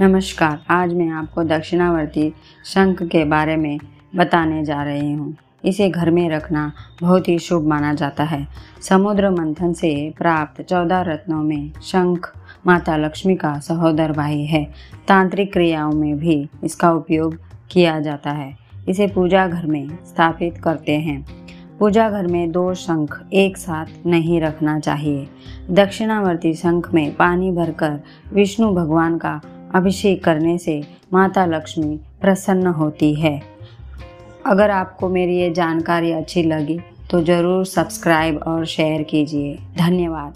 नमस्कार, आज मैं आपको दक्षिणावर्ती शंख के बारे में बताने जा रही हूँ। इसे घर में रखना बहुत ही शुभ माना जाता है। समुद्र मंथन से प्राप्त चौदह रत्नों में शंख माता लक्ष्मी का सहोदर भाई है। तांत्रिक क्रियाओं में भी इसका उपयोग किया जाता है। इसे पूजा घर में स्थापित करते हैं। पूजा घर में दो शंख एक साथ नहीं रखना चाहिए। दक्षिणावर्ती शंख में पानी भरकर विष्णु भगवान का अभिषेक करने से माता लक्ष्मी प्रसन्न होती है। अगर आपको मेरी ये जानकारी अच्छी लगी तो ज़रूर सब्सक्राइब और शेयर कीजिए। धन्यवाद।